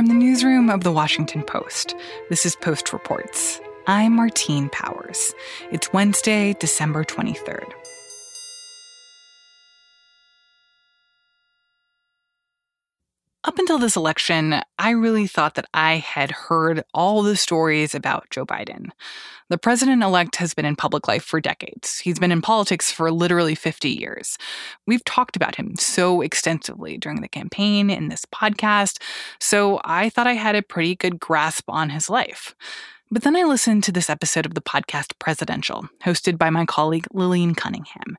From the newsroom of the Washington Post, this is Post Reports. I'm Martine Powers. It's Wednesday, December 23rd. Up until this election, I really thought that I had heard all the stories about Joe Biden. The president elect has been in public life for decades. He's been in politics for literally 50 years. We've talked about him so extensively during the campaign in this podcast, so I thought I had a pretty good grasp on his life. But then I listened to this episode of the podcast Presidential, hosted by my colleague Lillian Cunningham,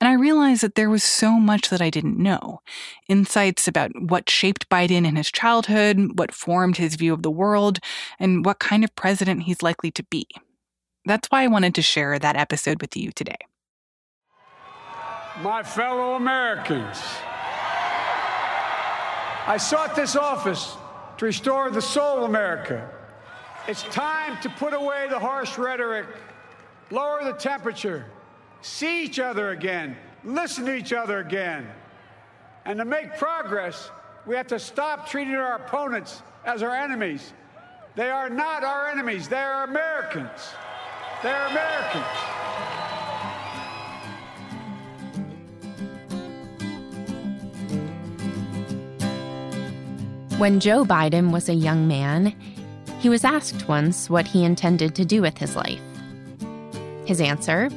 and I realized that there was so much that I didn't know. Insights about what shaped Biden in his childhood, what formed his view of the world, and what kind of president he's likely to be. That's why I wanted to share that episode with you today. My fellow Americans, I sought this office to restore the soul of America it's time to put away the harsh rhetoric, lower the temperature, see each other again, listen to each other again. And to make progress, we have to stop treating our opponents as our enemies. They are not our enemies, they are Americans. They're Americans. When Joe Biden was a young man, he was asked once what he intended to do with his life. His answer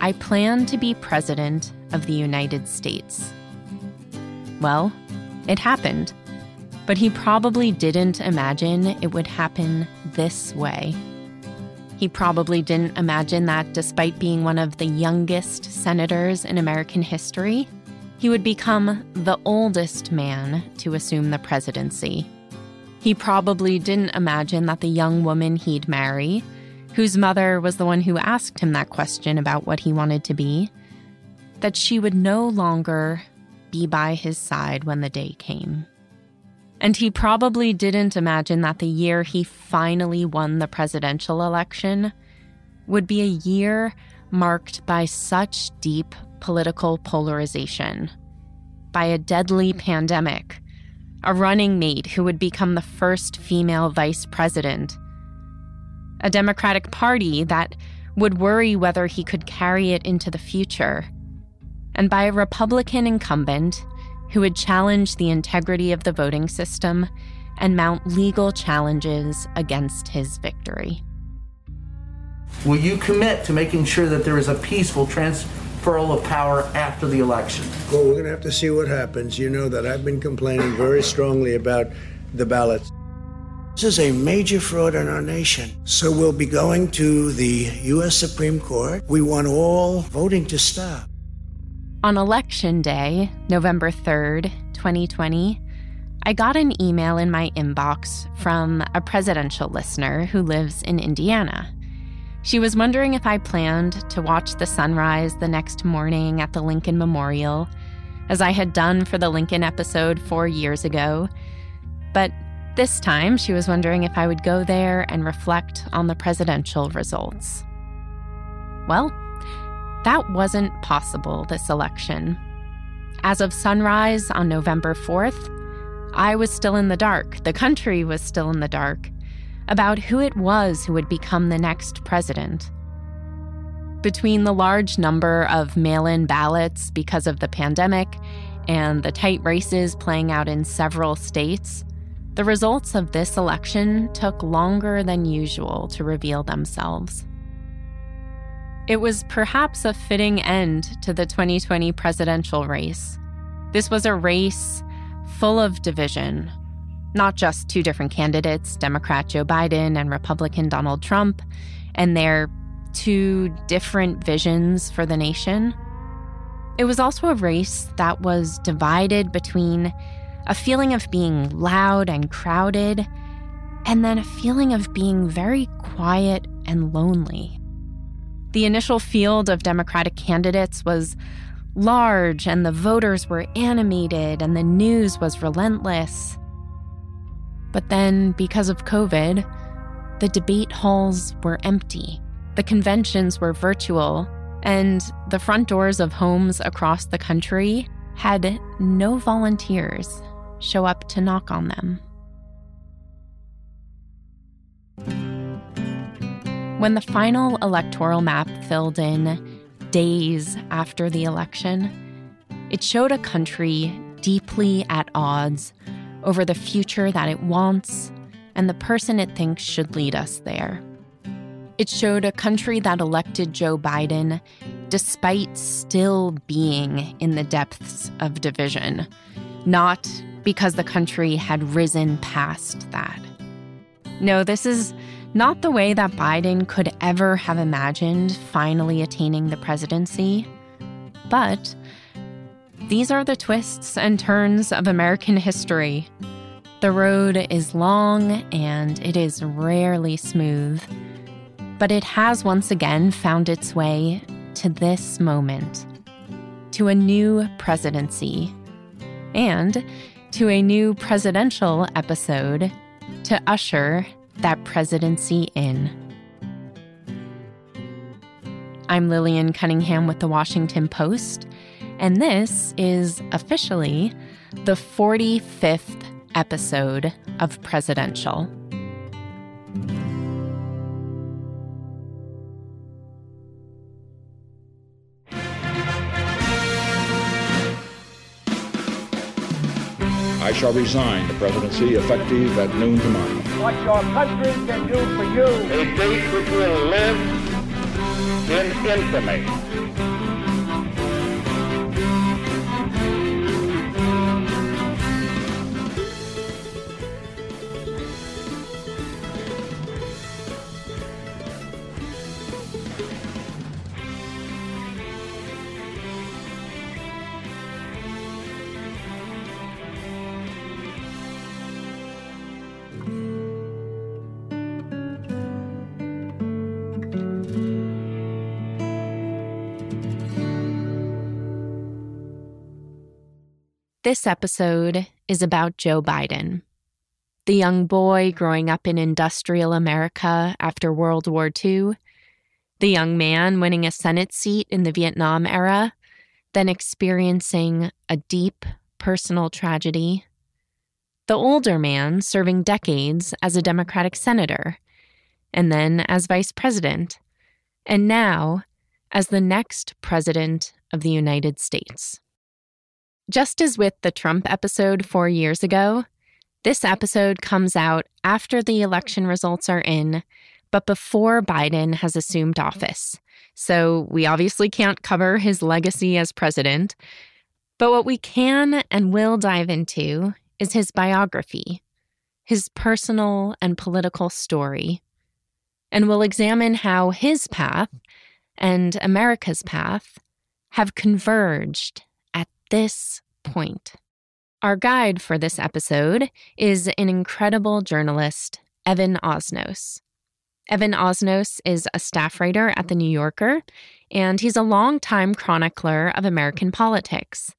I plan to be President of the United States. Well, it happened, but he probably didn't imagine it would happen this way. He probably didn't imagine that despite being one of the youngest senators in American history, he would become the oldest man to assume the presidency. He probably didn't imagine that the young woman he'd marry, whose mother was the one who asked him that question about what he wanted to be, that she would no longer be by his side when the day came. And he probably didn't imagine that the year he finally won the presidential election would be a year marked by such deep political polarization, by a deadly pandemic a running mate who would become the first female vice president, a Democratic Party that would worry whether he could carry it into the future, and by a Republican incumbent who would challenge the integrity of the voting system and mount legal challenges against his victory. Will you commit to making sure that there is a peaceful transfer? Transferal of power after the election? Well, we're going to have to see what happens. You know that I've been complaining very strongly about the ballots. This is a major fraud in our nation. So we'll be going to the U.S. Supreme Court. We want all voting to stop. On Election Day, November 3rd, 2020, I got an email in my inbox from a presidential listener who lives in Indiana. She was wondering if I planned to watch the sunrise the next morning at the Lincoln Memorial, as I had done for the Lincoln episode four years ago. But this time, she was wondering if I would go there and reflect on the presidential results. Well, that wasn't possible this election. As of sunrise on November 4th, I was still in the dark. The country was still in the dark about who it was who would become the next president. Between the large number of mail in ballots because of the pandemic and the tight races playing out in several states, the results of this election took longer than usual to reveal themselves. It was perhaps a fitting end to the 2020 presidential race. This was a race full of division, not just two different candidates, Democrat Joe Biden and Republican Donald Trump, and their two different visions for the nation. It was also a race that was divided between a feeling of being loud and crowded, and then a feeling of being very quiet and lonely. The initial field of Democratic candidates was large, and the voters were animated, and the news was relentless. But then, because of COVID, the debate halls were empty, the conventions were virtual, and the front doors of homes across the country had no volunteers show up to knock on them. When the final electoral map filled in days after the election, it showed a country deeply at odds over the future that it wants and the person it thinks should lead us there. It showed a country that elected Joe Biden despite still being in the depths of division, not because the country had risen past that. No, this is not the way that Biden could ever have imagined finally attaining the presidency. But these are the twists and turns of American history. The road is long and it is rarely smooth, but it has once again found its way to this moment, to a new presidency, and to a new presidential episode to usher that presidency in. I'm Lillian Cunningham with The Washington Post, and this is officially the 45th episode of Presidential. I shall resign the presidency effective at noon tomorrow. What your country can do for you. A date which will live in infamy. This episode is about Joe Biden, the young boy growing up in industrial America after World War II, the young man winning a Senate seat in the Vietnam era, then experiencing a deep personal tragedy, the older man serving decades as a Democratic senator, and then as vice president, and now as the next president of the United States. Just as with the Trump episode four years ago, this episode comes out after the election results are in, but before Biden has assumed office. So we obviously can't cover his legacy as president. But what we can and will dive into is his biography, his personal and political story. And we'll examine how his path and America's path have converged this point. Our guide for this episode is an incredible journalist, Evan Osnos. Evan Osnos is a staff writer at The New Yorker, and he's a longtime chronicler of American politics.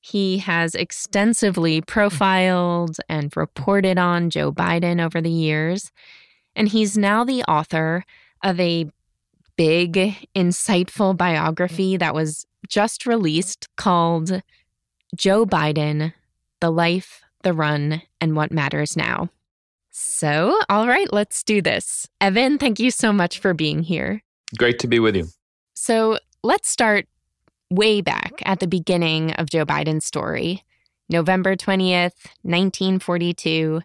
He has extensively profiled and reported on Joe Biden over the years, and he's now the author of a big, insightful biography mm-hmm. that was just released called Joe Biden The Life, the Run, and What Matters Now. So, all right, let's do this. Evan, thank you so much for being here. Great to be with you. So, let's start way back at the beginning of Joe Biden's story, November 20th, 1942.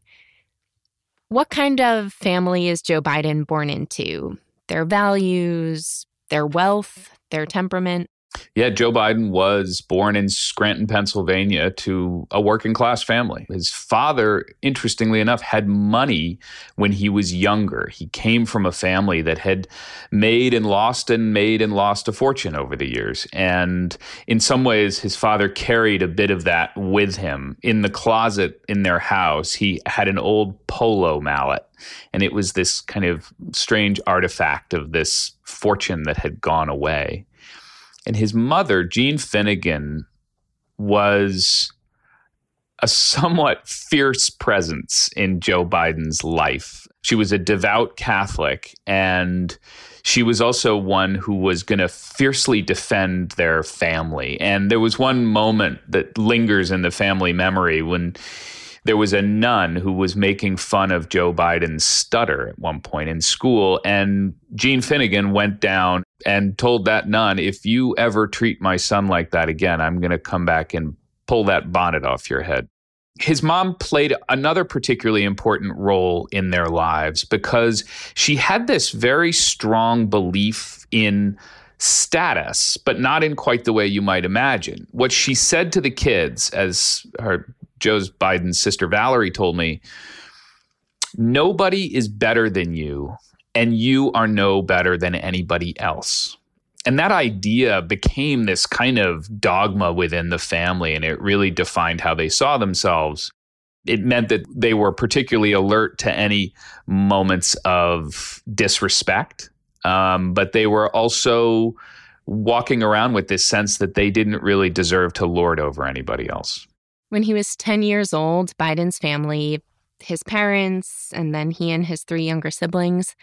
What kind of family is Joe Biden born into? Their values, their wealth, their temperament? Yeah, Joe Biden was born in Scranton, Pennsylvania, to a working class family. His father, interestingly enough, had money when he was younger. He came from a family that had made and lost and made and lost a fortune over the years. And in some ways, his father carried a bit of that with him. In the closet in their house, he had an old polo mallet. And it was this kind of strange artifact of this fortune that had gone away. And his mother, Jean Finnegan, was a somewhat fierce presence in Joe Biden's life. She was a devout Catholic, and she was also one who was going to fiercely defend their family. And there was one moment that lingers in the family memory when there was a nun who was making fun of Joe Biden's stutter at one point in school. And Jean Finnegan went down and told that nun, if you ever treat my son like that again, I'm going to come back and pull that bonnet off your head. His mom played another particularly important role in their lives because she had this very strong belief in status, but not in quite the way you might imagine. What she said to the kids, as her Joe's Biden's sister Valerie told me, nobody is better than you, and you are no better than anybody else. And that idea became this kind of dogma within the family, and it really defined how they saw themselves. It meant that they were particularly alert to any moments of disrespect um, but they were also walking around with this sense that they didn't really deserve to lord over anybody else. When he was 10 years old, Biden's family, his parents, and then he and his three younger siblings,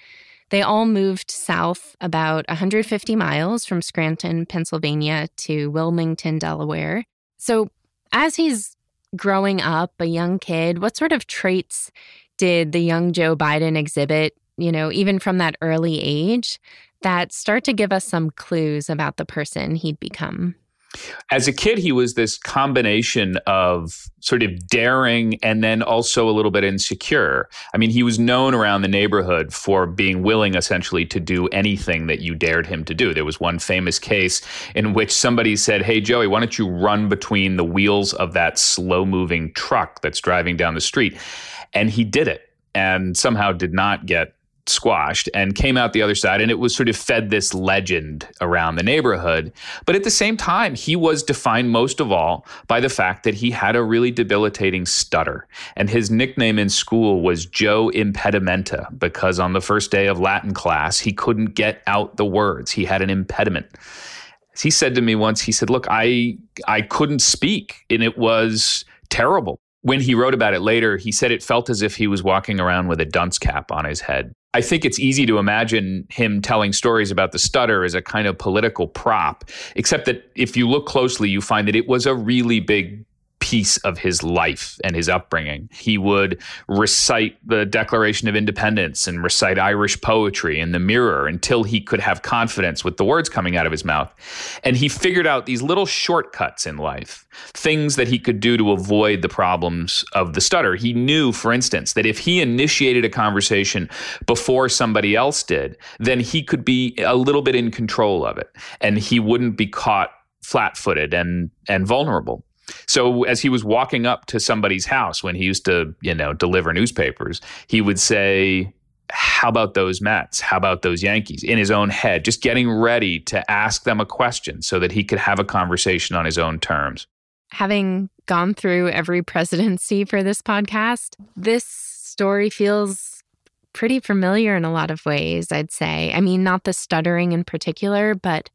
they all moved south about 150 miles from Scranton, Pennsylvania to Wilmington, Delaware. So, as he's growing up, a young kid, what sort of traits did the young Joe Biden exhibit you know, even from that early age, that start to give us some clues about the person he'd become. As a kid, he was this combination of sort of daring and then also a little bit insecure. I mean, he was known around the neighborhood for being willing essentially to do anything that you dared him to do. There was one famous case in which somebody said, Hey, Joey, why don't you run between the wheels of that slow moving truck that's driving down the street? And he did it and somehow did not get squashed and came out the other side and it was sort of fed this legend around the neighborhood. But at the same time he was defined most of all by the fact that he had a really debilitating stutter and his nickname in school was Joe Impedimenta because on the first day of Latin class he couldn't get out the words. He had an impediment. He said to me once he said look I I couldn't speak and it was terrible. When he wrote about it later, he said it felt as if he was walking around with a dunce cap on his head. I think it's easy to imagine him telling stories about the stutter as a kind of political prop, except that if you look closely, you find that it was a really big piece of his life and his upbringing. He would recite the Declaration of Independence and recite Irish poetry in the mirror until he could have confidence with the words coming out of his mouth. And he figured out these little shortcuts in life, things that he could do to avoid the problems of the stutter. He knew, for instance, that if he initiated a conversation before somebody else did, then he could be a little bit in control of it and he wouldn't be caught flat-footed and and vulnerable. So as he was walking up to somebody's house when he used to, you know, deliver newspapers, he would say, how about those Mets? How about those Yankees? In his own head, just getting ready to ask them a question so that he could have a conversation on his own terms. Having gone through every presidency for this podcast, this story feels pretty familiar in a lot of ways, I'd say. I mean, not the stuttering in particular, but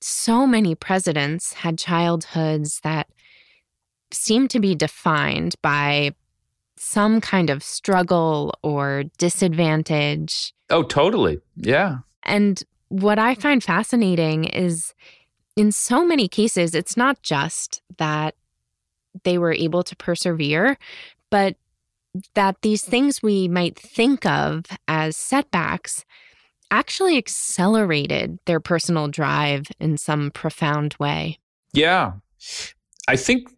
so many presidents had childhoods that seem to be defined by some kind of struggle or disadvantage. Oh, totally. Yeah. And what I find fascinating is in so many cases, it's not just that they were able to persevere, but that these things we might think of as setbacks actually accelerated their personal drive in some profound way. Yeah. I think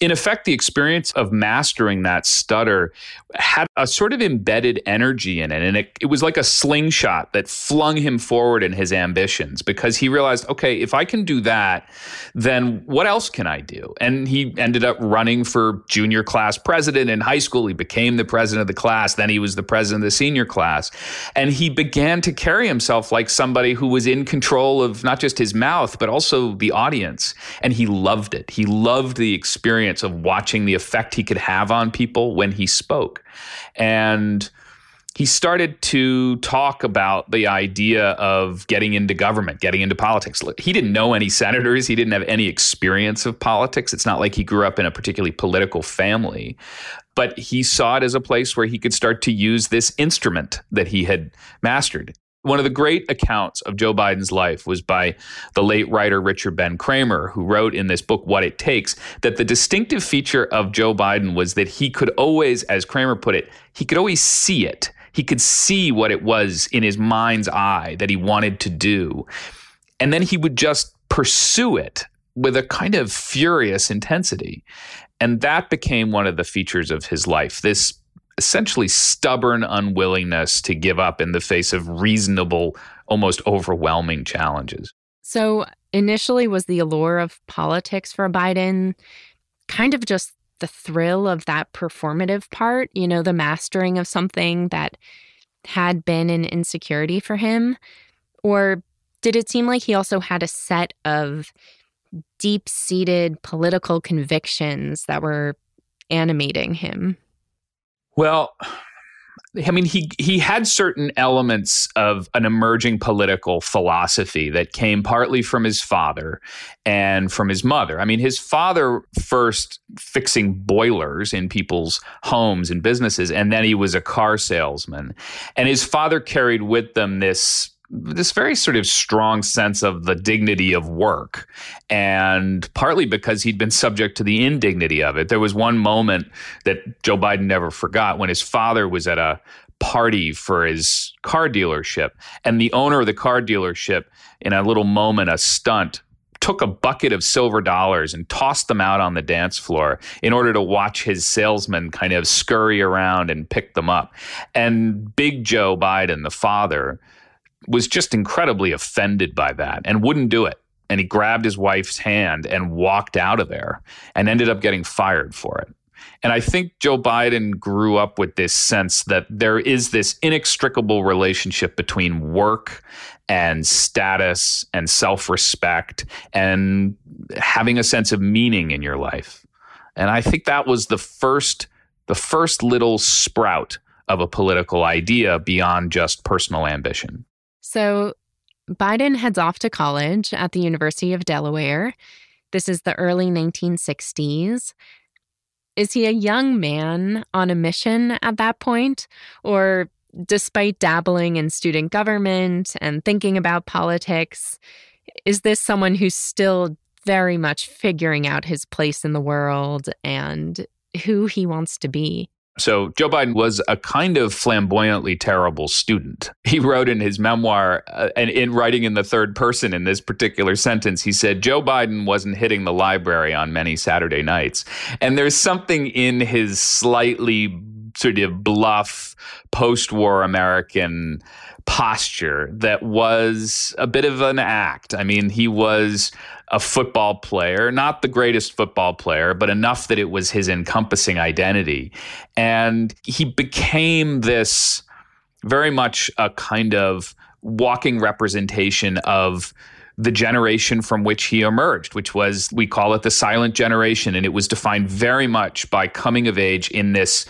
in effect, the experience of mastering that stutter had a sort of embedded energy in it. And it, it was like a slingshot that flung him forward in his ambitions because he realized, okay, if I can do that, then what else can I do? And he ended up running for junior class president in high school. He became the president of the class. Then he was the president of the senior class. And he began to carry himself like somebody who was in control of not just his mouth, but also the audience. And he loved it. He loved the experience experience of watching the effect he could have on people when he spoke. And he started to talk about the idea of getting into government, getting into politics. He didn't know any senators, he didn't have any experience of politics. It's not like he grew up in a particularly political family, but he saw it as a place where he could start to use this instrument that he had mastered. One of the great accounts of Joe Biden's life was by the late writer Richard Ben Cramer, who wrote in this book, What It Takes, that the distinctive feature of Joe Biden was that he could always, as Cramer put it, he could always see it. He could see what it was in his mind's eye that he wanted to do. And then he would just pursue it with a kind of furious intensity. And that became one of the features of his life this essentially stubborn unwillingness to give up in the face of reasonable, almost overwhelming challenges. So, initially, was the allure of politics for Biden kind of just the thrill of that performative part, you know, the mastering of something that had been an insecurity for him? Or did it seem like he also had a set of deep seated political convictions that were animating him? Well, I mean, he he had certain elements of an emerging political philosophy that came partly from his father and from his mother. I mean, his father first fixing boilers in people's homes and businesses, and then he was a car salesman. And his father carried with them this this very sort of strong sense of the dignity of work. And partly because he'd been subject to the indignity of it. There was one moment that joe biden never forgot when his father was at a party for his car dealership. And the owner of the car dealership in a little moment a stunt took a bucket of silver dollars and tossed them out on the dance floor in order to watch his salesman kind of scurry around and pick them up. And big joe biden the father was just incredibly offended by that and wouldn't do it. And he grabbed his wife's hand and walked out of there and ended up getting fired for it. And I think Joe Biden grew up with this sense that there is this inextricable relationship between work and status and self respect and having a sense of meaning in your life. And I think that was the first the first little sprout of a political idea beyond just personal ambition. So Biden heads off to college at the University of Delaware. This is the early 1960s. Is he a young man on a mission at that point? Or despite dabbling in student government and thinking about politics, is this someone who's still very much figuring out his place in the world and who he wants to be? So, Joe Biden was a kind of flamboyantly terrible student. He wrote in his memoir, uh, and in writing in the third person in this particular sentence, he said, Joe Biden wasn't hitting the library on many Saturday nights. And there's something in his slightly sort of bluff post war American posture that was a bit of an act. I mean, he was a football player, not the greatest football player, but enough that it was his encompassing identity. And he became this very much a kind of walking representation of the generation from which he emerged, which was, we call it the silent generation. And it was defined very much by coming of age in this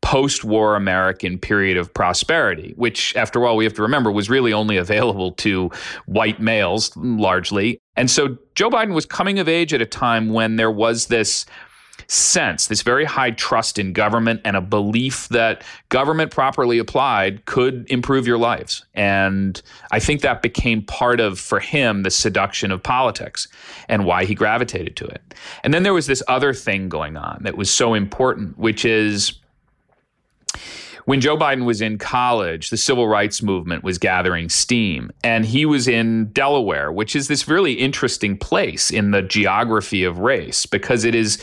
post war American period of prosperity, which, after all, we have to remember was really only available to white males largely. And so Joe Biden was coming of age at a time when there was this sense, this very high trust in government and a belief that government properly applied could improve your lives. And I think that became part of, for him, the seduction of politics and why he gravitated to it. And then there was this other thing going on that was so important, which is when Joe Biden was in college, the civil rights movement was gathering steam, and he was in Delaware, which is this really interesting place in the geography of race because it is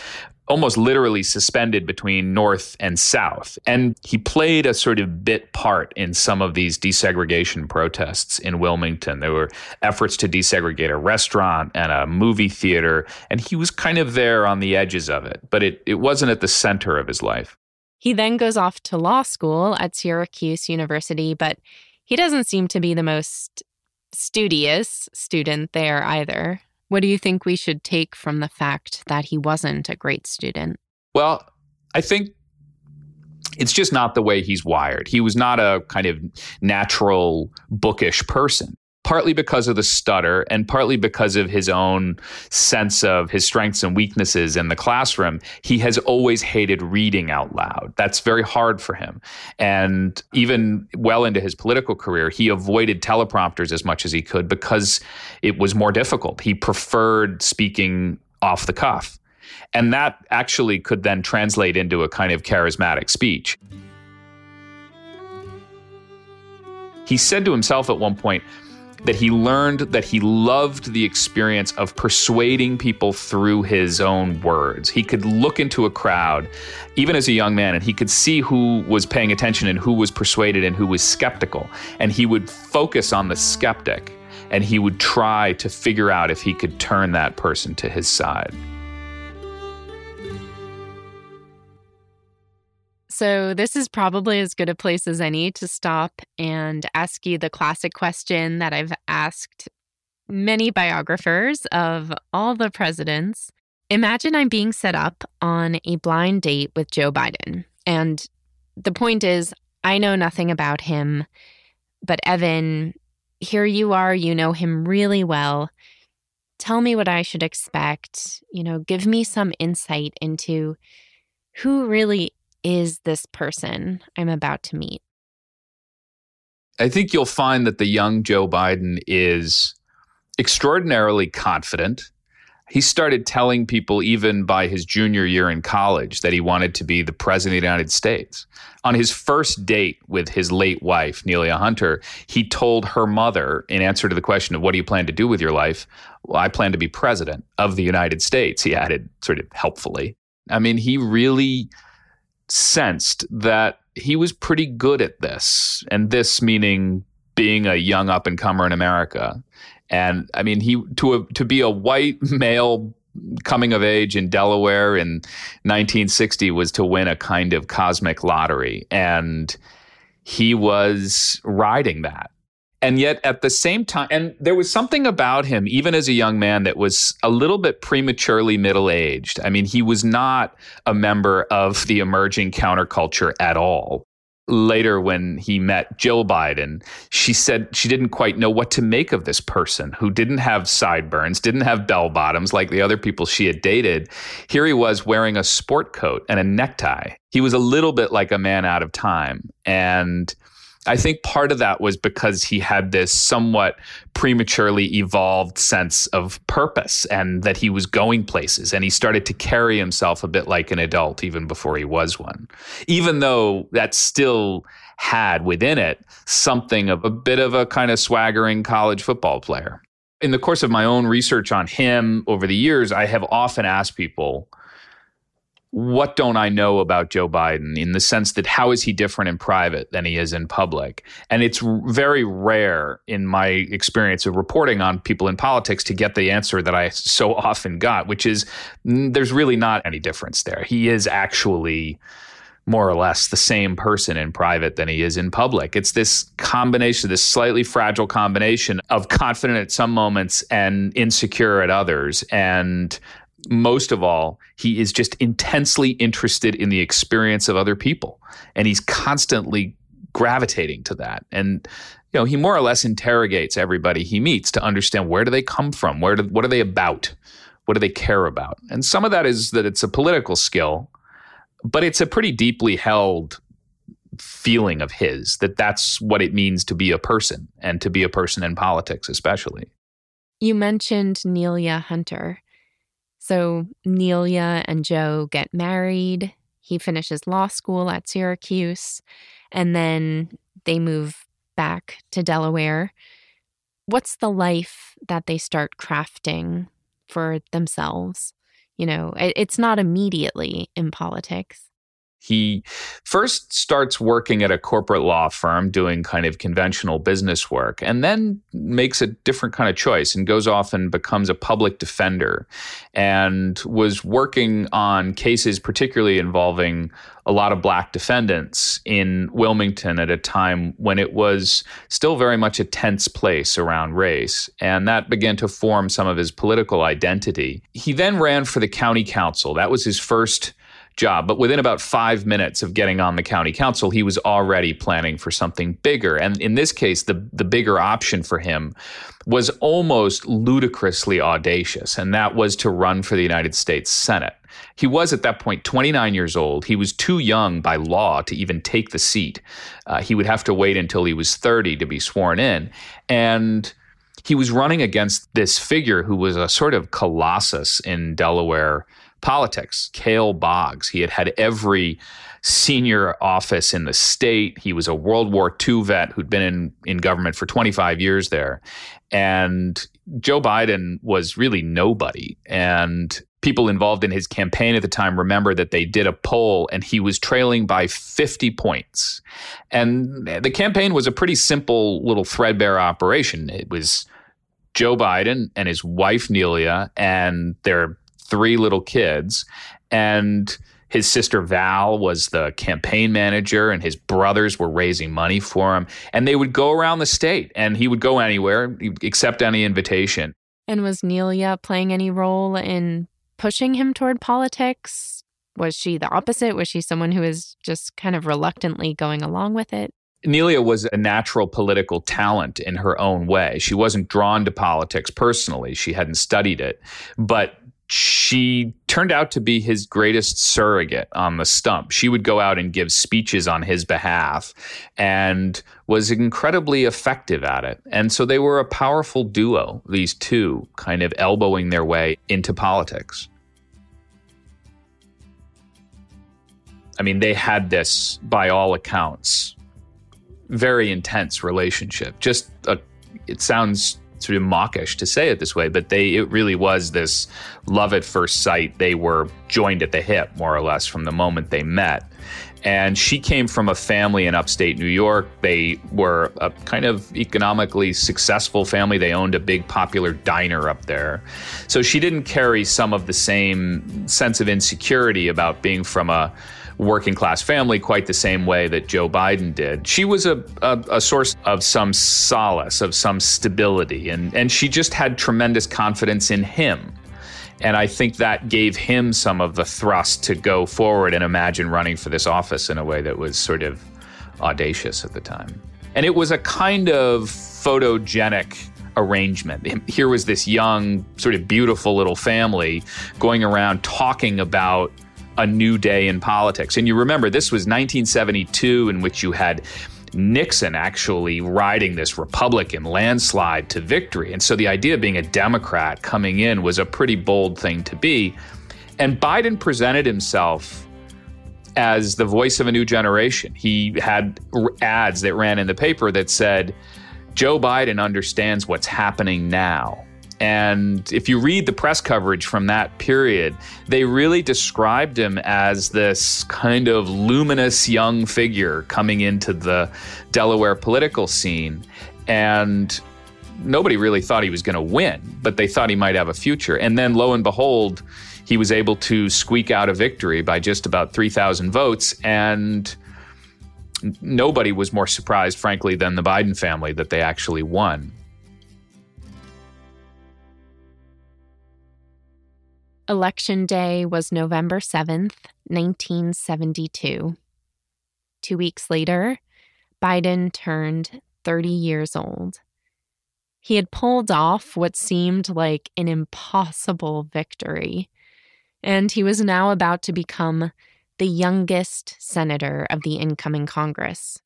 almost literally suspended between North and South. And he played a sort of bit part in some of these desegregation protests in Wilmington. There were efforts to desegregate a restaurant and a movie theater, and he was kind of there on the edges of it, but it, it wasn't at the center of his life. He then goes off to law school at Syracuse University, but he doesn't seem to be the most studious student there either. What do you think we should take from the fact that he wasn't a great student? Well, I think it's just not the way he's wired. He was not a kind of natural bookish person. Partly because of the stutter and partly because of his own sense of his strengths and weaknesses in the classroom, he has always hated reading out loud. That's very hard for him. And even well into his political career, he avoided teleprompters as much as he could because it was more difficult. He preferred speaking off the cuff. And that actually could then translate into a kind of charismatic speech. He said to himself at one point, that he learned that he loved the experience of persuading people through his own words. He could look into a crowd, even as a young man, and he could see who was paying attention and who was persuaded and who was skeptical. And he would focus on the skeptic and he would try to figure out if he could turn that person to his side. So, this is probably as good a place as any to stop and ask you the classic question that I've asked many biographers of all the presidents. Imagine I'm being set up on a blind date with Joe Biden. And the point is, I know nothing about him, but Evan, here you are, you know him really well. Tell me what I should expect. You know, give me some insight into who really is this person I'm about to meet? I think you'll find that the young Joe Biden is extraordinarily confident. He started telling people, even by his junior year in college, that he wanted to be the president of the United States. On his first date with his late wife, Neilia Hunter, he told her mother, in answer to the question of what do you plan to do with your life? Well, I plan to be president of the United States, he added sort of helpfully. I mean, he really sensed that he was pretty good at this, and this meaning being a young up and comer in America. And I mean, he to a, to be a white male coming of age in Delaware in 1960 was to win a kind of cosmic lottery, and he was riding that and yet at the same time and there was something about him even as a young man that was a little bit prematurely middle-aged i mean he was not a member of the emerging counterculture at all later when he met Jill Biden, she said she didn't quite know what to make of this person who didn't have sideburns, didn't have bell bottoms like the other people she had dated. Here he was wearing a sport coat and a necktie. He was a little bit like a man out of time. And I think part of that was because he had this somewhat prematurely evolved sense of purpose and that he was going places and he started to carry himself a bit like an adult even before he was one. Even though that still had within it something of a bit of a kind of swaggering college football player. In the course of my own research on him over the years, I have often asked people, what don't I know about Joe Biden in the sense that how is he different in private than he is in public? And it's very rare in my experience of reporting on people in politics to get the answer that I so often got, which is there's really not any difference there. He is actually more or less the same person in private than he is in public. It's this combination, this slightly fragile combination of confident at some moments and insecure at others. And most of all, he is just intensely interested in the experience of other people. And he's constantly gravitating to that. And you know, he more or less interrogates everybody he meets to understand where do they come from? Where do, what are they about? What do they care about? And some of that is that it's a political skill, but it's a pretty deeply held feeling of his that that's what it means to be a person and to be a person in politics especially. You mentioned Neilia Hunter. So Neilia and Joe get married. He finishes law school at Syracuse, and then they move back to Delaware. What's the life that they start crafting for themselves? You know, it's not immediately in politics. He first starts working at a corporate law firm doing kind of conventional business work and then makes a different kind of choice and goes off and becomes a public defender and was working on cases particularly involving a lot of black defendants in Wilmington at a time when it was still very much a tense place around race. And that began to form some of his political identity. He then ran for the county council. That was his first job. But within about five minutes of getting on the county council, he was already planning for something bigger. And in this case, the, the bigger option for him was almost ludicrously audacious, and that was to run for the United States Senate. He was at that point 29 years old. He was too young by law to even take the seat. Uh, he would have to wait until he was 30 to be sworn in. And he was running against this figure who was a sort of colossus in Delaware politics, Cale Boggs. He had had every senior office in the state. He was a World War II vet who'd been in, in government for 25 years there. And Joe Biden was really nobody. And people involved in his campaign at the time remember that they did a poll and he was trailing by 50 points. And the campaign was a pretty simple little threadbare operation. It was Joe Biden and his wife Neilia and their three little kids. And his sister Val was the campaign manager, and his brothers were raising money for him. And they would go around the state, and he would go anywhere, accept any invitation. And was Neilia playing any role in pushing him toward politics? Was she the opposite? Was she someone who was just kind of reluctantly going along with it? Neilia was a natural political talent in her own way. She wasn't drawn to politics personally. She hadn't studied it. But she turned out to be his greatest surrogate on the stump. She would go out and give speeches on his behalf and was incredibly effective at it. And so they were a powerful duo, these two, kind of elbowing their way into politics. I mean, they had this, by all accounts, very intense relationship. Just a, it sounds sort of mawkish to say it this way, but they it really was this love at first sight. They were joined at the hip, more or less, from the moment they met. And she came from a family in upstate New York. They were a kind of economically successful family. They owned a big popular diner up there. So she didn't carry some of the same sense of insecurity about being from a working class family quite the same way that Joe Biden did. She was a, a, a, source of some solace, of some stability, and, and she just had tremendous confidence in him. And I think that gave him some of the thrust to go forward and imagine running for this office in a way that was sort of audacious at the time. And it was a kind of photogenic arrangement. Here was this young, sort of beautiful little family going around talking about a new day in politics. And you remember, this was 1972, in which you had Nixon actually riding this Republican landslide to victory. And so the idea of being a Democrat coming in was a pretty bold thing to be. And Biden presented himself as the voice of a new generation. He had ads that ran in the paper that said, Joe Biden understands what's happening now. And if you read the press coverage from that period, they really described him as this kind of luminous young figure coming into the Delaware political scene. And nobody really thought he was going to win, but they thought he might have a future. And then lo and behold, he was able to squeak out a victory by just about 3,000 votes. And nobody was more surprised, frankly, than the Biden family that they actually won. Election day was November 7th, 1972. Two weeks later, Biden turned 30 years old. He had pulled off what seemed like an impossible victory, and he was now about to become the youngest senator of the incoming Congress.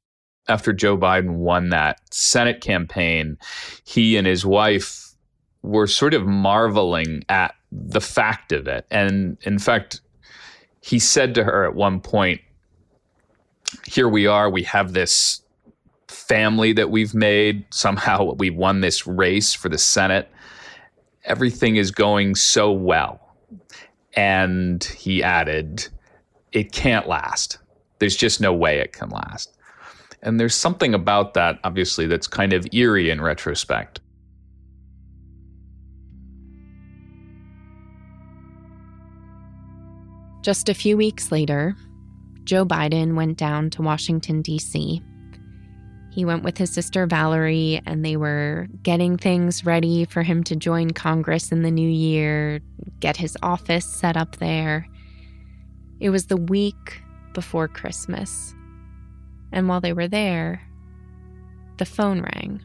After Joe Biden won that Senate campaign, he and his wife were sort of marveling at the fact of it. And in fact, he said to her at one point, Here we are, we have this family that we've made. Somehow we won this race for the Senate. Everything is going so well. And he added, It can't last. There's just no way it can last. And there's something about that, obviously, that's kind of eerie in retrospect. Just a few weeks later, Joe Biden went down to Washington, D.C. He went with his sister Valerie, and they were getting things ready for him to join Congress in the new year, get his office set up there. It was the week before Christmas. And while they were there, the phone rang.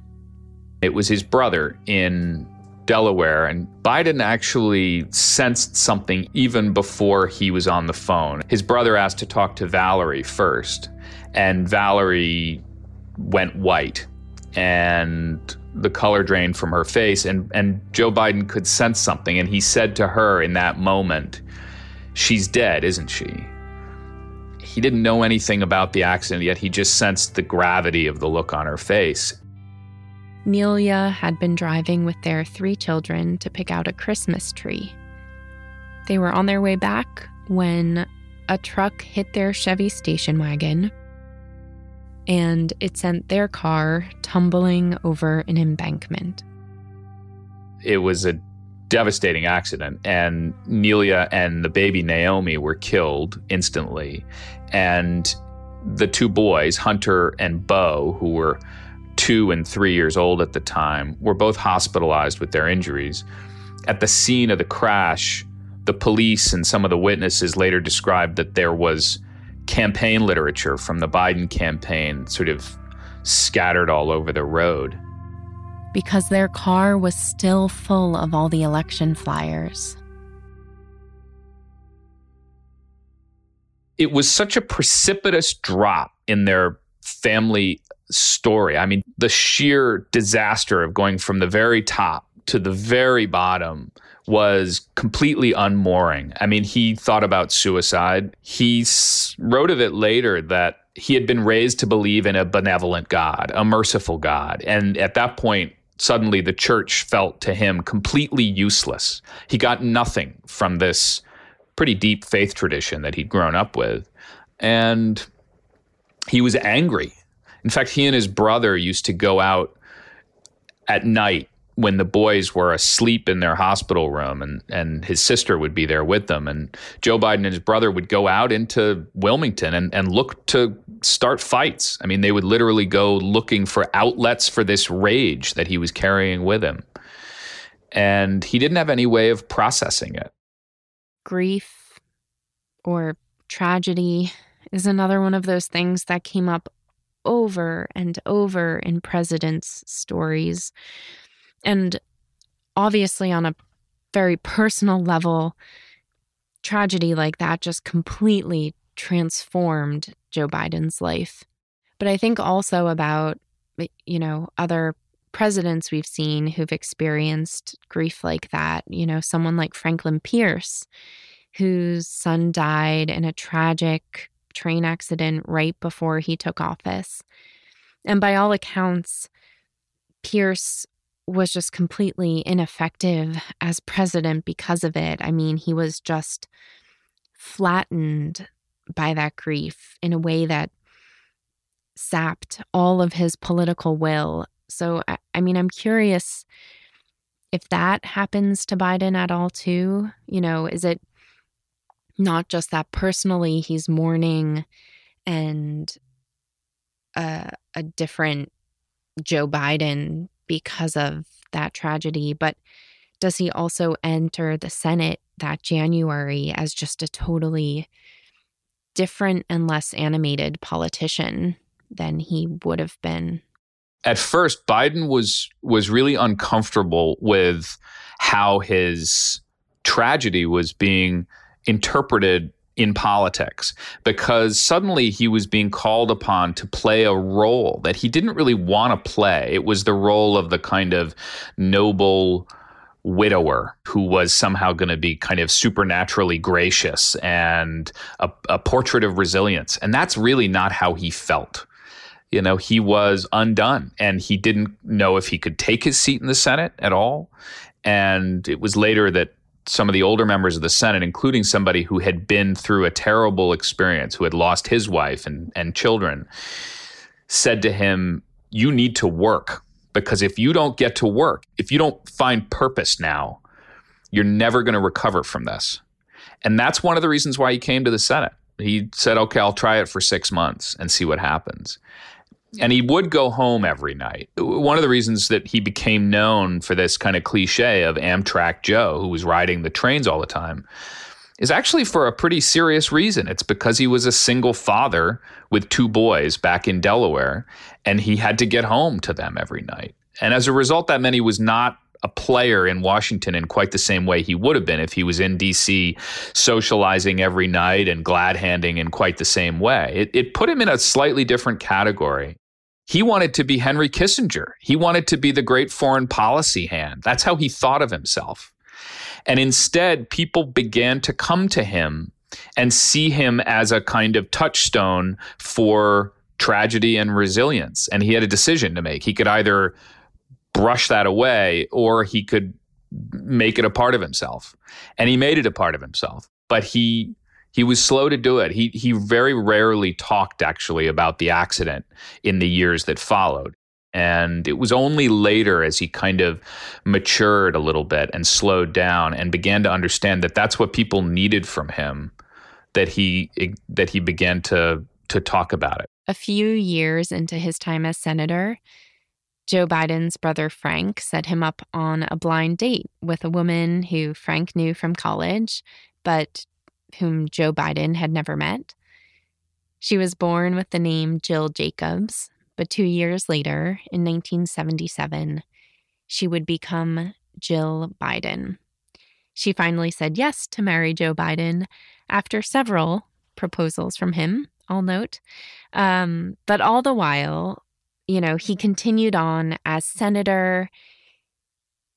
It was his brother in Delaware, and Biden actually sensed something even before he was on the phone. His brother asked to talk to Valerie first, and Valerie went white and the color drained from her face and and Joe Biden could sense something and he said to her in that moment she's dead isn't she he didn't know anything about the accident yet he just sensed the gravity of the look on her face Neilia had been driving with their three children to pick out a Christmas tree they were on their way back when a truck hit their Chevy station wagon and it sent their car tumbling over an embankment. It was a devastating accident, and Neilia and the baby Naomi were killed instantly. And the two boys, Hunter and Bo, who were two and three years old at the time, were both hospitalized with their injuries. At the scene of the crash, the police and some of the witnesses later described that there was campaign literature from the Biden campaign sort of scattered all over the road. Because their car was still full of all the election flyers. It was such a precipitous drop in their family story. I mean, the sheer disaster of going from the very top to the very bottom was completely unmooring. I mean, he thought about suicide. He wrote of it later that he had been raised to believe in a benevolent God, a merciful God. And at that point, suddenly the church felt to him completely useless. He got nothing from this pretty deep faith tradition that he'd grown up with. And he was angry. In fact, he and his brother used to go out at night when the boys were asleep in their hospital room and, and his sister would be there with them. And joe biden and his brother would go out into wilmington and, and look to start fights. I mean they would literally go looking for outlets for this rage that he was carrying with him. And he didn't have any way of processing it. Grief or tragedy is another one of those things that came up over and over in presidents' stories and obviously, on a very personal level, tragedy like that just completely transformed Joe Biden's life. But I think also about, you know, other presidents we've seen who've experienced grief like that. You know, someone like Franklin Pierce, whose son died in a tragic train accident right before he took office. And by all accounts, Pierce was just completely ineffective as president because of it. I mean, he was just flattened by that grief in a way that sapped all of his political will. So, I, I, mean, I'm curious if that happens to Biden at all, too. You know, is it not just that personally he's mourning and a, a different Joe Biden because of that tragedy, but does he also enter the Senate that January as just a totally different and less animated politician than he would have been? At first, Biden was was really uncomfortable with how his tragedy was being interpreted in politics because suddenly he was being called upon to play a role that he didn't really want to play. It was the role of the kind of noble widower who was somehow going to be kind of supernaturally gracious and a, a, portrait of resilience. And that's really not how he felt. You know, he was undone and he didn't know if he could take his seat in the Senate at all. And it was later that some of the older members of the Senate, including somebody who had been through a terrible experience, who had lost his wife and, and children, said to him, You need to work because if you don't get to work, if you don't find purpose now, you're never going to recover from this. And that's one of the reasons why he came to the Senate. He said, Okay, I'll try it for six months and see what happens and he would go home every night. One of the reasons that he became known for this kind of cliche of Amtrak Joe, who was riding the trains all the time, is actually for a pretty serious reason. It's because he was a single father with two boys back in Delaware, and he had to get home to them every night. And as a result, that meant he was not a player in Washington in quite the same way he would have been if he was in DC socializing every night and glad handing in quite the same way. It, it put him in a slightly different category. He wanted to be Henry Kissinger. He wanted to be the great foreign policy hand. That's how he thought of himself. And instead, people began to come to him and see him as a kind of touchstone for tragedy and resilience. And he had a decision to make. He could either brush that away or he could make it a part of himself. And he made it a part of himself. But he he was slow to do it. He he very rarely talked actually about the accident in the years that followed. And it was only later as he kind of matured a little bit and slowed down and began to understand that that's what people needed from him that he that he began to to talk about it. A few years into his time as senator, Joe Biden's brother Frank set him up on a blind date with a woman who Frank knew from college, but whom Joe Biden had never met. She was born with the name Jill Jacobs, but two years later, in 1977, she would become Jill Biden. She finally said yes to marry Joe Biden after several proposals from him, I'll note. Um, but all the while, you know, he continued on as senator.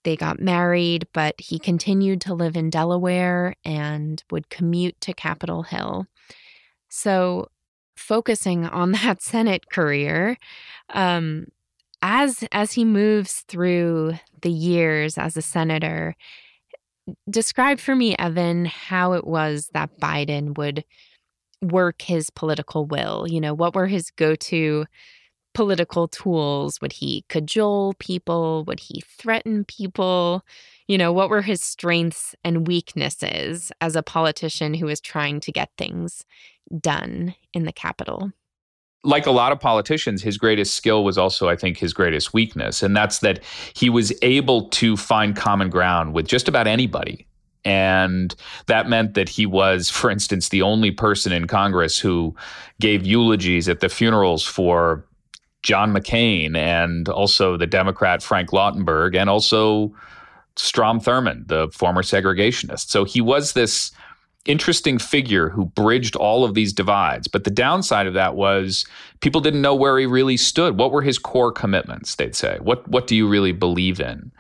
They got married, but he continued to live in Delaware and would commute to Capitol Hill. So, focusing on that Senate career, um, as as he moves through the years as a senator, describe for me, Evan, how it was that Biden would work his political will. You know, what were his go to political tools? Would he cajole people? Would he threaten people? You know, what were his strengths and weaknesses as a politician who was trying to get things done in the Capitol? like a lot of politicians, his greatest skill was also, I think, his greatest weakness. And that's that he was able to find common ground with just about anybody. And that meant that he was, for instance, the only person in Congress who gave eulogies at the funerals for John McCain and also the Democrat Frank Lautenberg and also Strom Thurmond, the former segregationist. So he was this interesting figure who bridged all of these divides. But the downside of that was people didn't know where he really stood. What were his core commitments, they'd say? What what do you really believe in?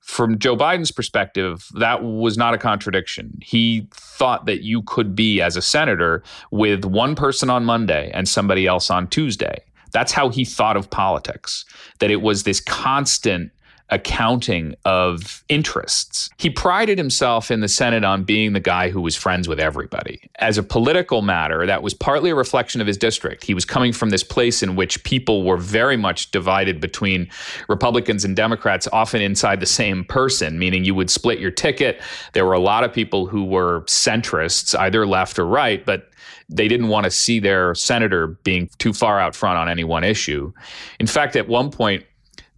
From Joe Biden's perspective, that was not a contradiction. He thought that you could be, as a senator, with one person on Monday and somebody else on Tuesday. That's how he thought of politics, that it was this constant accounting of interests. He prided himself in the Senate on being the guy who was friends with everybody. As a political matter, that was partly a reflection of his district. He was coming from this place in which people were very much divided between Republicans and Democrats, often inside the same person, meaning you would split your ticket. There were a lot of people who were centrists, either left or right, but they didn't want to see their senator being too far out front on any one issue. In fact, at one point,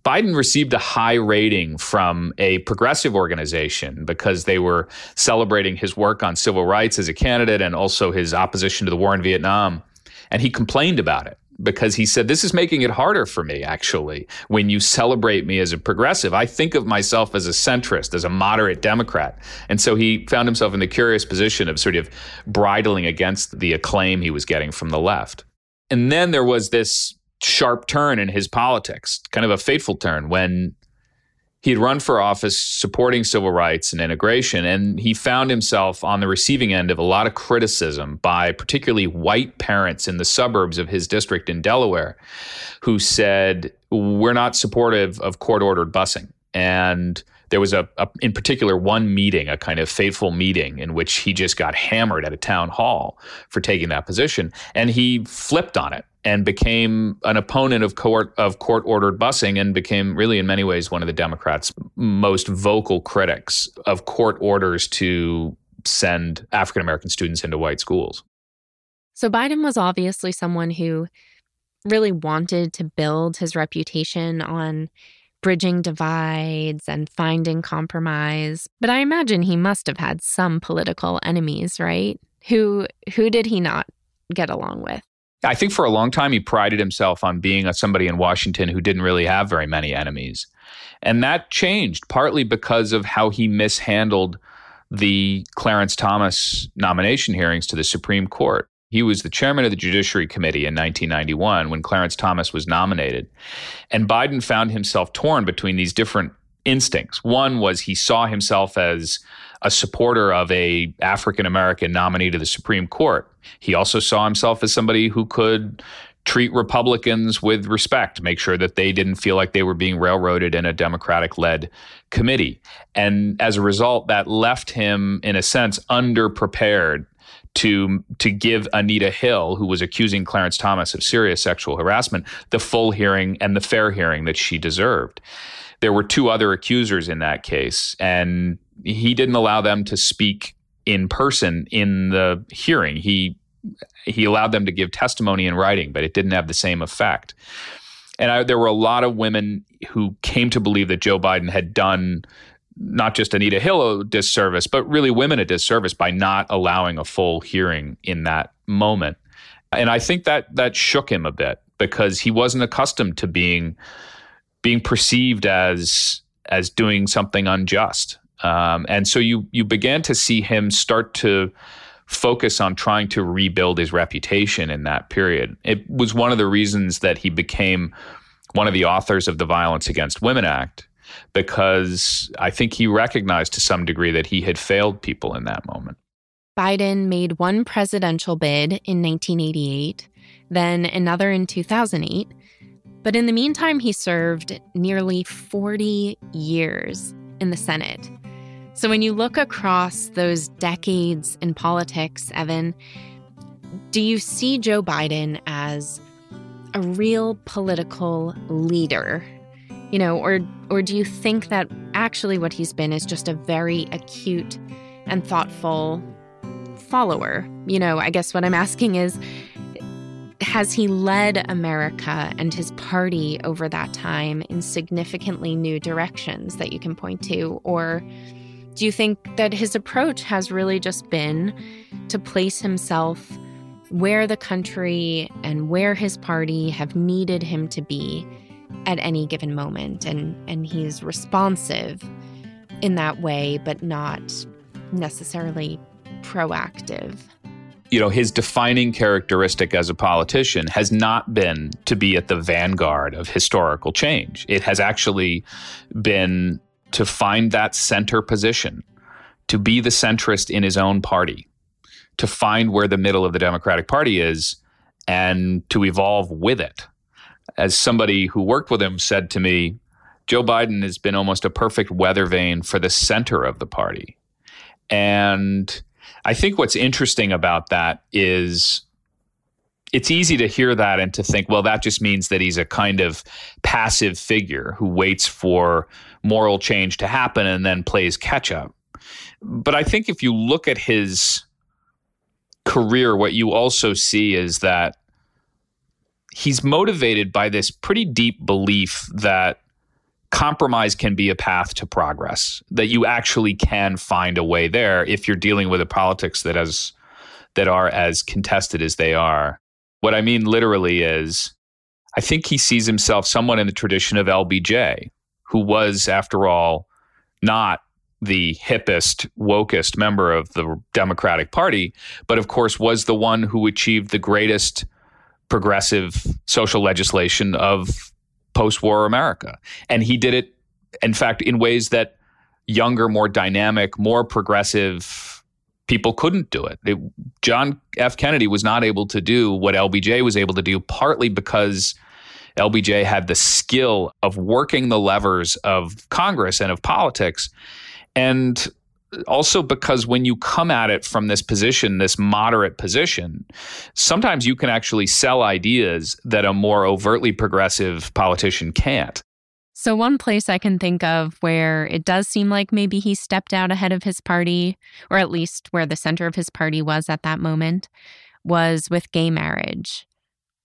Biden received a high rating from a progressive organization because they were celebrating his work on civil rights as a candidate and also his opposition to the war in Vietnam. And he complained about it because he said, This is making it harder for me, actually, when you celebrate me as a progressive. I think of myself as a centrist, as a moderate Democrat. And so he found himself in the curious position of sort of bridling against the acclaim he was getting from the left. And then there was this sharp turn in his politics, kind of a fateful turn when he'd run for office supporting civil rights and integration. And he found himself on the receiving end of a lot of criticism by particularly white parents in the suburbs of his district in Delaware who said, We're not supportive of court ordered busing. And there was a, a, in particular one meeting a kind of fateful meeting in which he just got hammered at a town hall for taking that position and he flipped on it and became an opponent of court of court ordered busing and became really in many ways one of the democrats most vocal critics of court orders to send african american students into white schools. So biden was obviously someone who really wanted to build his reputation on bridging divides and finding compromise. But I imagine he must have had some political enemies, right? Who who did he not get along with? I think for a long time he prided himself on being a, somebody in Washington who didn't really have very many enemies. And that changed partly because of how he mishandled the Clarence Thomas nomination hearings to the Supreme Court. He was the chairman of the Judiciary Committee in 1991 when Clarence Thomas was nominated. And Biden found himself torn between these different instincts. One was he saw himself as a supporter of a African American nominee to the Supreme Court. He also saw himself as somebody who could treat Republicans with respect, make sure that they didn't feel like they were being railroaded in a Democratic led committee. And as a result, that left him, in a sense, underprepared to to give Anita Hill, who was accusing Clarence Thomas of serious sexual harassment, the full hearing and the fair hearing that she deserved. There were two other accusers in that case, and he didn't allow them to speak in person in the hearing. He he allowed them to give testimony in writing, but it didn't have the same effect. And I, there were a lot of women who came to believe that Joe Biden had done not just Anita Hill a disservice, but really women a disservice by not allowing a full hearing in that moment. And I think that that shook him a bit because he wasn't accustomed to being being perceived as as doing something unjust. Um, and so you you began to see him start to focus on trying to rebuild his reputation in that period. It was one of the reasons that he became one of the authors of the Violence Against Women Act because I think he recognized to some degree that he had failed people in that moment. Biden made one presidential bid in 1988, then another in 2008. But in the meantime, he served nearly 40 years in the Senate. So when you look across those decades in politics, Evan, do you see Joe Biden as a real political leader you know or or do you think that actually what he's been is just a very acute and thoughtful follower? You know i guess what i'm asking is has he led america and his party over that time in significantly new directions that you can point to? Or do you think that his approach has really just been to place himself where the country and where his party have needed him to be at any given moment and and he's responsive in that way but not necessarily proactive. You know his defining characteristic as a politician has not been to be at the vanguard of historical change. It has actually been to find that center position to be the centrist in his own party to find where the middle of the democratic party is and to evolve with it as somebody who worked with him said to me, Joe Biden has been almost a perfect weather vane for the center of the party. And I think what's interesting about that is it's easy to hear that and to think, well, that just means that he's a kind of passive figure who waits for moral change to happen and then plays catch up. But I think if you look at his career, what you also see is that he's motivated by this pretty deep belief that compromise can be a path to progress that you actually can find a way there if you're dealing with a politics that as that are as contested as they are. What i mean literally is i think he sees himself somewhat in the tradition of lbj who was after all not the hippest wokest member of the democratic party but of course was the one who achieved the greatest progressive social legislation of post war America. And he did it, in fact, in ways that younger, more dynamic, more progressive people couldn't do it. it. John F. Kennedy was not able to do what LBJ was able to do, partly because LBJ had the skill of working the levers of Congress and of politics. And also because when you come at it from this position, this moderate position, sometimes you can actually sell ideas that a more overtly progressive politician can't. So, one place I can think of where it does seem like maybe he stepped out ahead of his party, or at least where the center of his party was at that moment, was with gay marriage.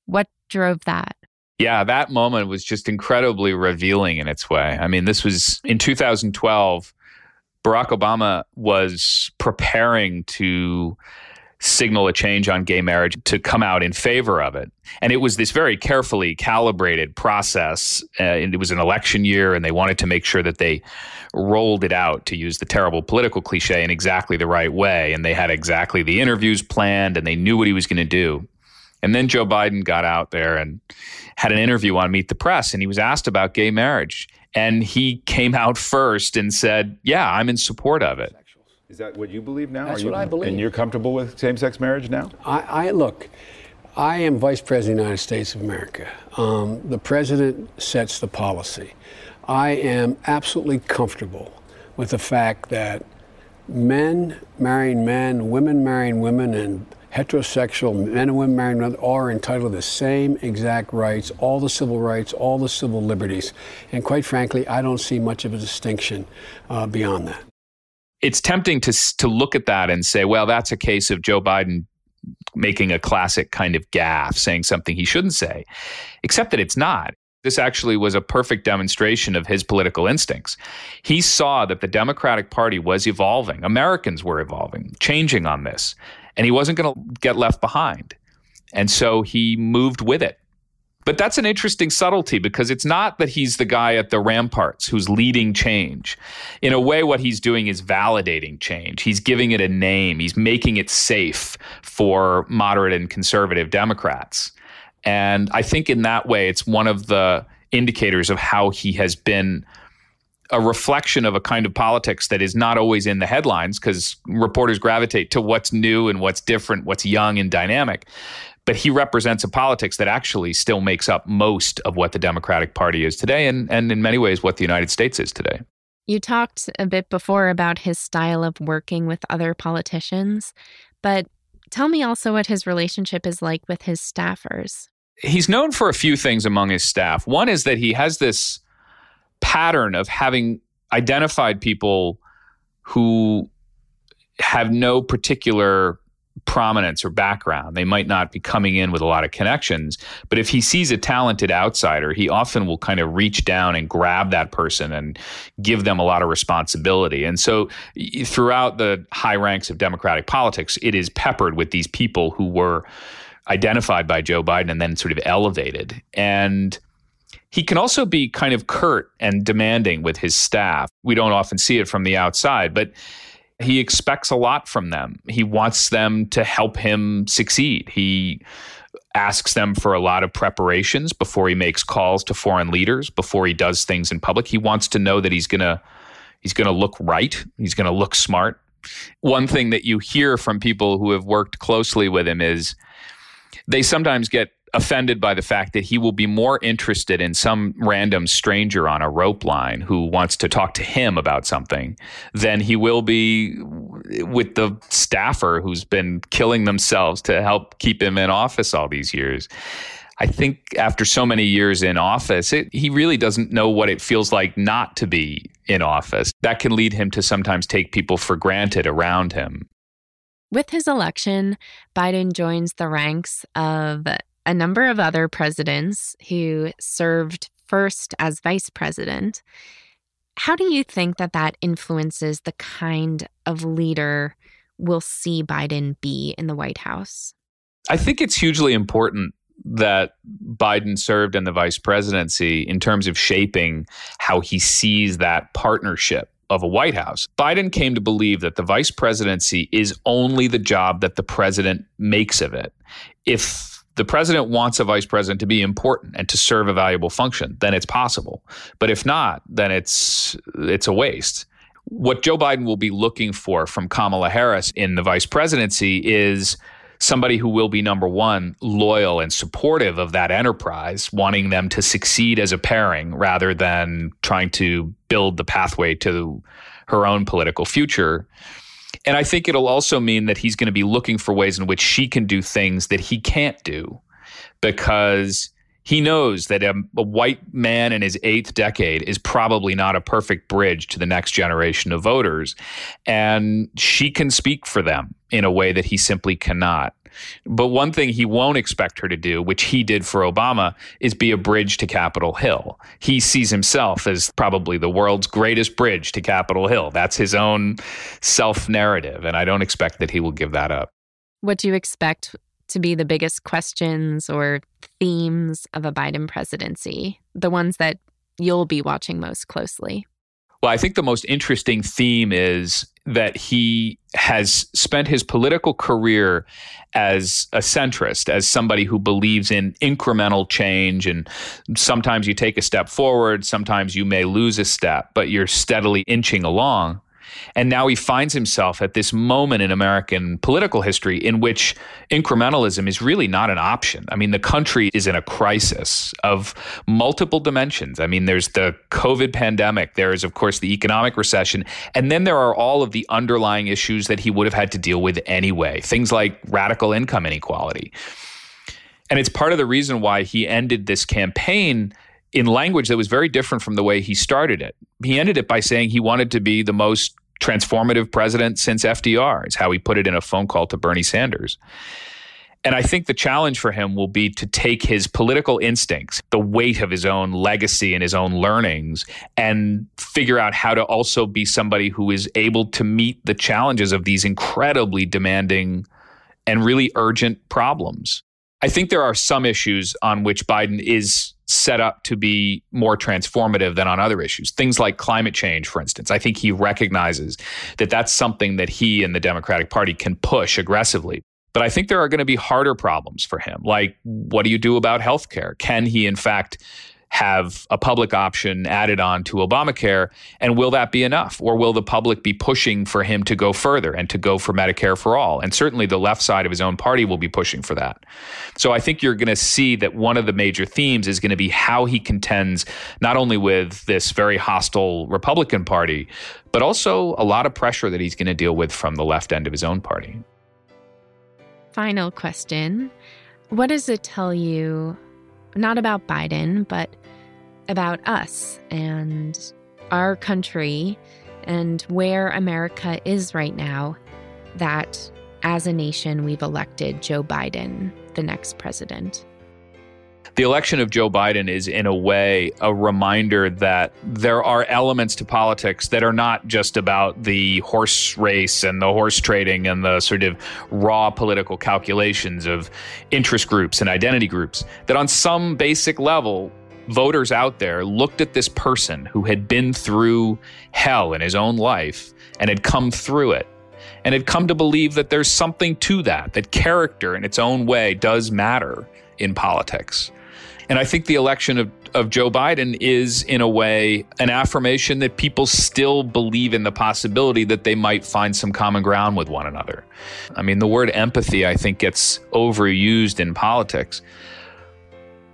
What drove that? Yeah, that moment was just incredibly revealing in its way. I mean, this was in 2012. Barack Obama was preparing to signal a change on gay marriage to come out in favor of it. And it was this very carefully calibrated process. Uh, and it was an election year, and they wanted to make sure that they rolled it out, to use the terrible political cliche, in exactly the right way. And they had exactly the interviews planned, and they knew what he was going to do. And then Joe Biden got out there and had an interview on Meet the Press, and he was asked about gay marriage. And he came out first and said, Yeah, I'm in support of it. Is that what you believe now? That's you, what I believe. And you're comfortable with same-sex marriage now? I, I look. I am Vice President of the United States of America. Um, the President sets the policy. I am absolutely comfortable with the fact that men marrying men, women marrying women, and heterosexual men and women women are entitled to the same exact rights, all the civil rights, all the civil liberties. And quite frankly, I don't see much of a distinction uh, beyond that it's tempting to to look at that and say, well, that's a case of Joe Biden making a classic kind of gaffe, saying something he shouldn't say, except that it's not. This actually was a perfect demonstration of his political instincts. He saw that the Democratic Party was evolving, Americans were evolving, changing on this, and he wasn't going to get left behind. And so he moved with it. But that's an interesting subtlety because it's not that he's the guy at the ramparts who's leading change. In a way, what he's doing is validating change. He's giving it a name, he's making it safe for moderate and conservative Democrats. And I think in that way, it's one of the indicators of how he has been a reflection of a kind of politics that is not always in the headlines because reporters gravitate to what's new and what's different, what's young and dynamic but he represents a politics that actually still makes up most of what the Democratic Party is today and, and in many ways what the United States is today. You talked a bit before about his style of working with other politicians, but tell me also what his relationship is like with his staffers. He's known for a few things among his staff. One is that he has this pattern of having identified people who have no particular prominence or background. They might not be coming in with a lot of connections, but if he sees a talented outsider, he often will kind of reach down and grab that person and give them a lot of responsibility. And so throughout the high ranks of democratic politics, it is peppered with these people who were identified by Joe Biden and then sort of elevated. And he can also be kind of curt and demanding with his staff. We don't often see it from the outside, but he expects a lot from them. He wants them to help him succeed. He asks them for a lot of preparations before he makes calls to foreign leaders, before he does things in public. He wants to know that he's going to he's going to look right, he's going to look smart. One thing that you hear from people who have worked closely with him is they sometimes get offended by the fact that he will be more interested in some random stranger on a rope line who wants to talk to him about something than he will be with the staffer who's been killing themselves to help keep him in office all these years. I think after so many years in office, it, he really doesn't know what it feels like not to be in office. That can lead him to sometimes take people for granted around him. With his election, Biden joins the ranks of a number of other presidents who served first as vice president. How do you think that that influences the kind of leader we'll see Biden be in the White House? I think it's hugely important that Biden served in the vice presidency in terms of shaping how he sees that partnership of a White House. Biden came to believe that the vice presidency is only the job that the president makes of it. If the president wants a vice president to be important and to serve a valuable function, then it's possible. But if not, then it's it's a waste. What Joe Biden will be looking for from Kamala Harris in the vice presidency is somebody who will be number one loyal and supportive of that enterprise wanting them to succeed as a pairing rather than trying to build the pathway to her own political future and I think it'll also mean that he's going to be looking for ways in which she can do things that he can't do because he knows that a, a, white man in his eighth decade is probably not a perfect bridge to the next generation of voters. And she can speak for them in a way that he simply cannot. But one thing he won't expect her to do, which he did for Obama, is be a bridge to Capitol Hill. He sees himself as probably the world's greatest bridge to Capitol Hill. That's his own self narrative. And I don't expect that he will give that up. What do you expect to be the biggest questions or themes of a Biden presidency? The ones that you'll be watching most closely? Well, I think the most interesting theme is that he has spent his political career as a centrist, as somebody who believes in incremental change. And sometimes you take a step forward, sometimes you may lose a step, but you're steadily inching along. And now he finds himself at this moment in American political history in which incrementalism is really not an option. I mean, the country is in a crisis of multiple dimensions. I mean, there's the COVID pandemic, there is, of course, the economic recession, and then there are all of the underlying issues that he would have had to deal with anyway, things like radical income inequality. And it's part of the reason why he ended this campaign in language that was very different from the way he started it. He ended it by saying he wanted to be the most transformative president since FDR, is how he put it in a phone call to Bernie Sanders. And I think the challenge for him will be to take his political instincts, the weight of his own legacy and his own learnings, and figure out how to also be somebody who is able to meet the challenges of these incredibly demanding and really urgent problems. I think there are some issues on which Biden is set up to be more transformative than on other issues. Things like climate change, for instance. I think he recognizes that that's something that he and the Democratic Party can push aggressively. But I think there are going to be harder problems for him. Like, what do you do about healthcare? Can he, in fact, have a public option added on to Obamacare? And will that be enough? Or will the public be pushing for him to go further and to go for Medicare for all? And certainly the left side of his own party will be pushing for that. So I think you're going to see that one of the major themes is going to be how he contends not only with this very hostile Republican Party, but also a lot of pressure that he's going to deal with from the left end of his own party. Final question What does it tell you, not about Biden, but about us and our country and where America is right now that as a nation we've elected Joe Biden, the next president. The election of Joe Biden is, in a way, a reminder that there are elements to politics that are not just about the horse race and the horse trading and the sort of raw political calculations of interest groups and identity groups. That on some basic level, voters out there looked at this person who had been through hell in his own life and had come through it and had come to believe that there's something to that, that character in its own way does matter in politics. And I think the election of, of Joe Biden is, in a way, an affirmation that people still believe in the possibility that they might find some common ground with one another. I mean, the word empathy, I think, gets overused in politics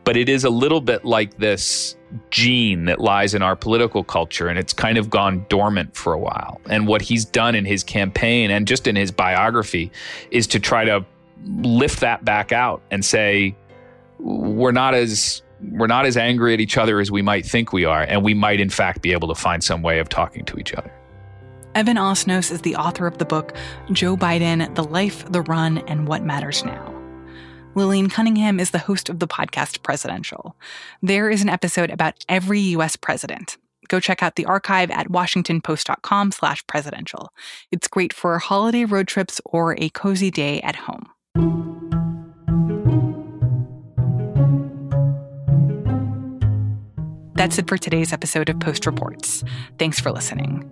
but it is a little bit like this gene that lies in our political culture and it's kind of gone dormant for a while. And what he's done in his campaign and just in his biography is to try to lift that back out and say we're not as we're not as angry at each other as we might think we are and we might in fact be able to find some way of talking to each other. Evan Osnos is the author of the book Joe Biden: The Life, the Run and What Matters Now. Lillian Cunningham is the host of the podcast Presidential. There is an episode about every U.S. president. Go check out the archive at washingtonpost.com slash presidential. It's great for holiday road trips or a cozy day at home. That's it for today's episode of Post Reports. Thanks for listening.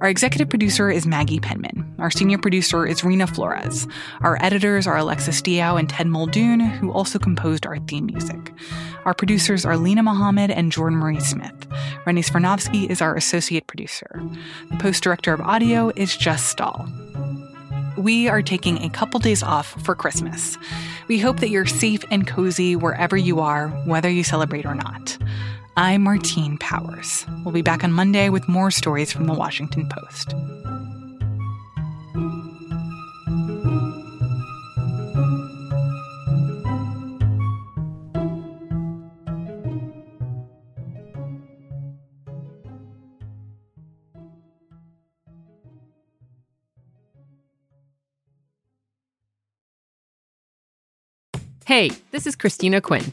Our executive producer is Maggie Penman. Our senior producer is Reena Flores. Our editors are Alexis Diao and Ted Muldoon, who also composed our theme music. Our producers are Linah Mohammad and Jordan Marie Smith. Rennie Svirnovskiy is our associate producer. The post director of audio is Jess Stahl. We are taking a couple days off for Christmas. We hope that you're safe and cozy wherever you are, whether you celebrate or not. I'm Martine Powers. We'll be back on Monday with more stories from the Washington Post. Hey, this is Christina Quinn.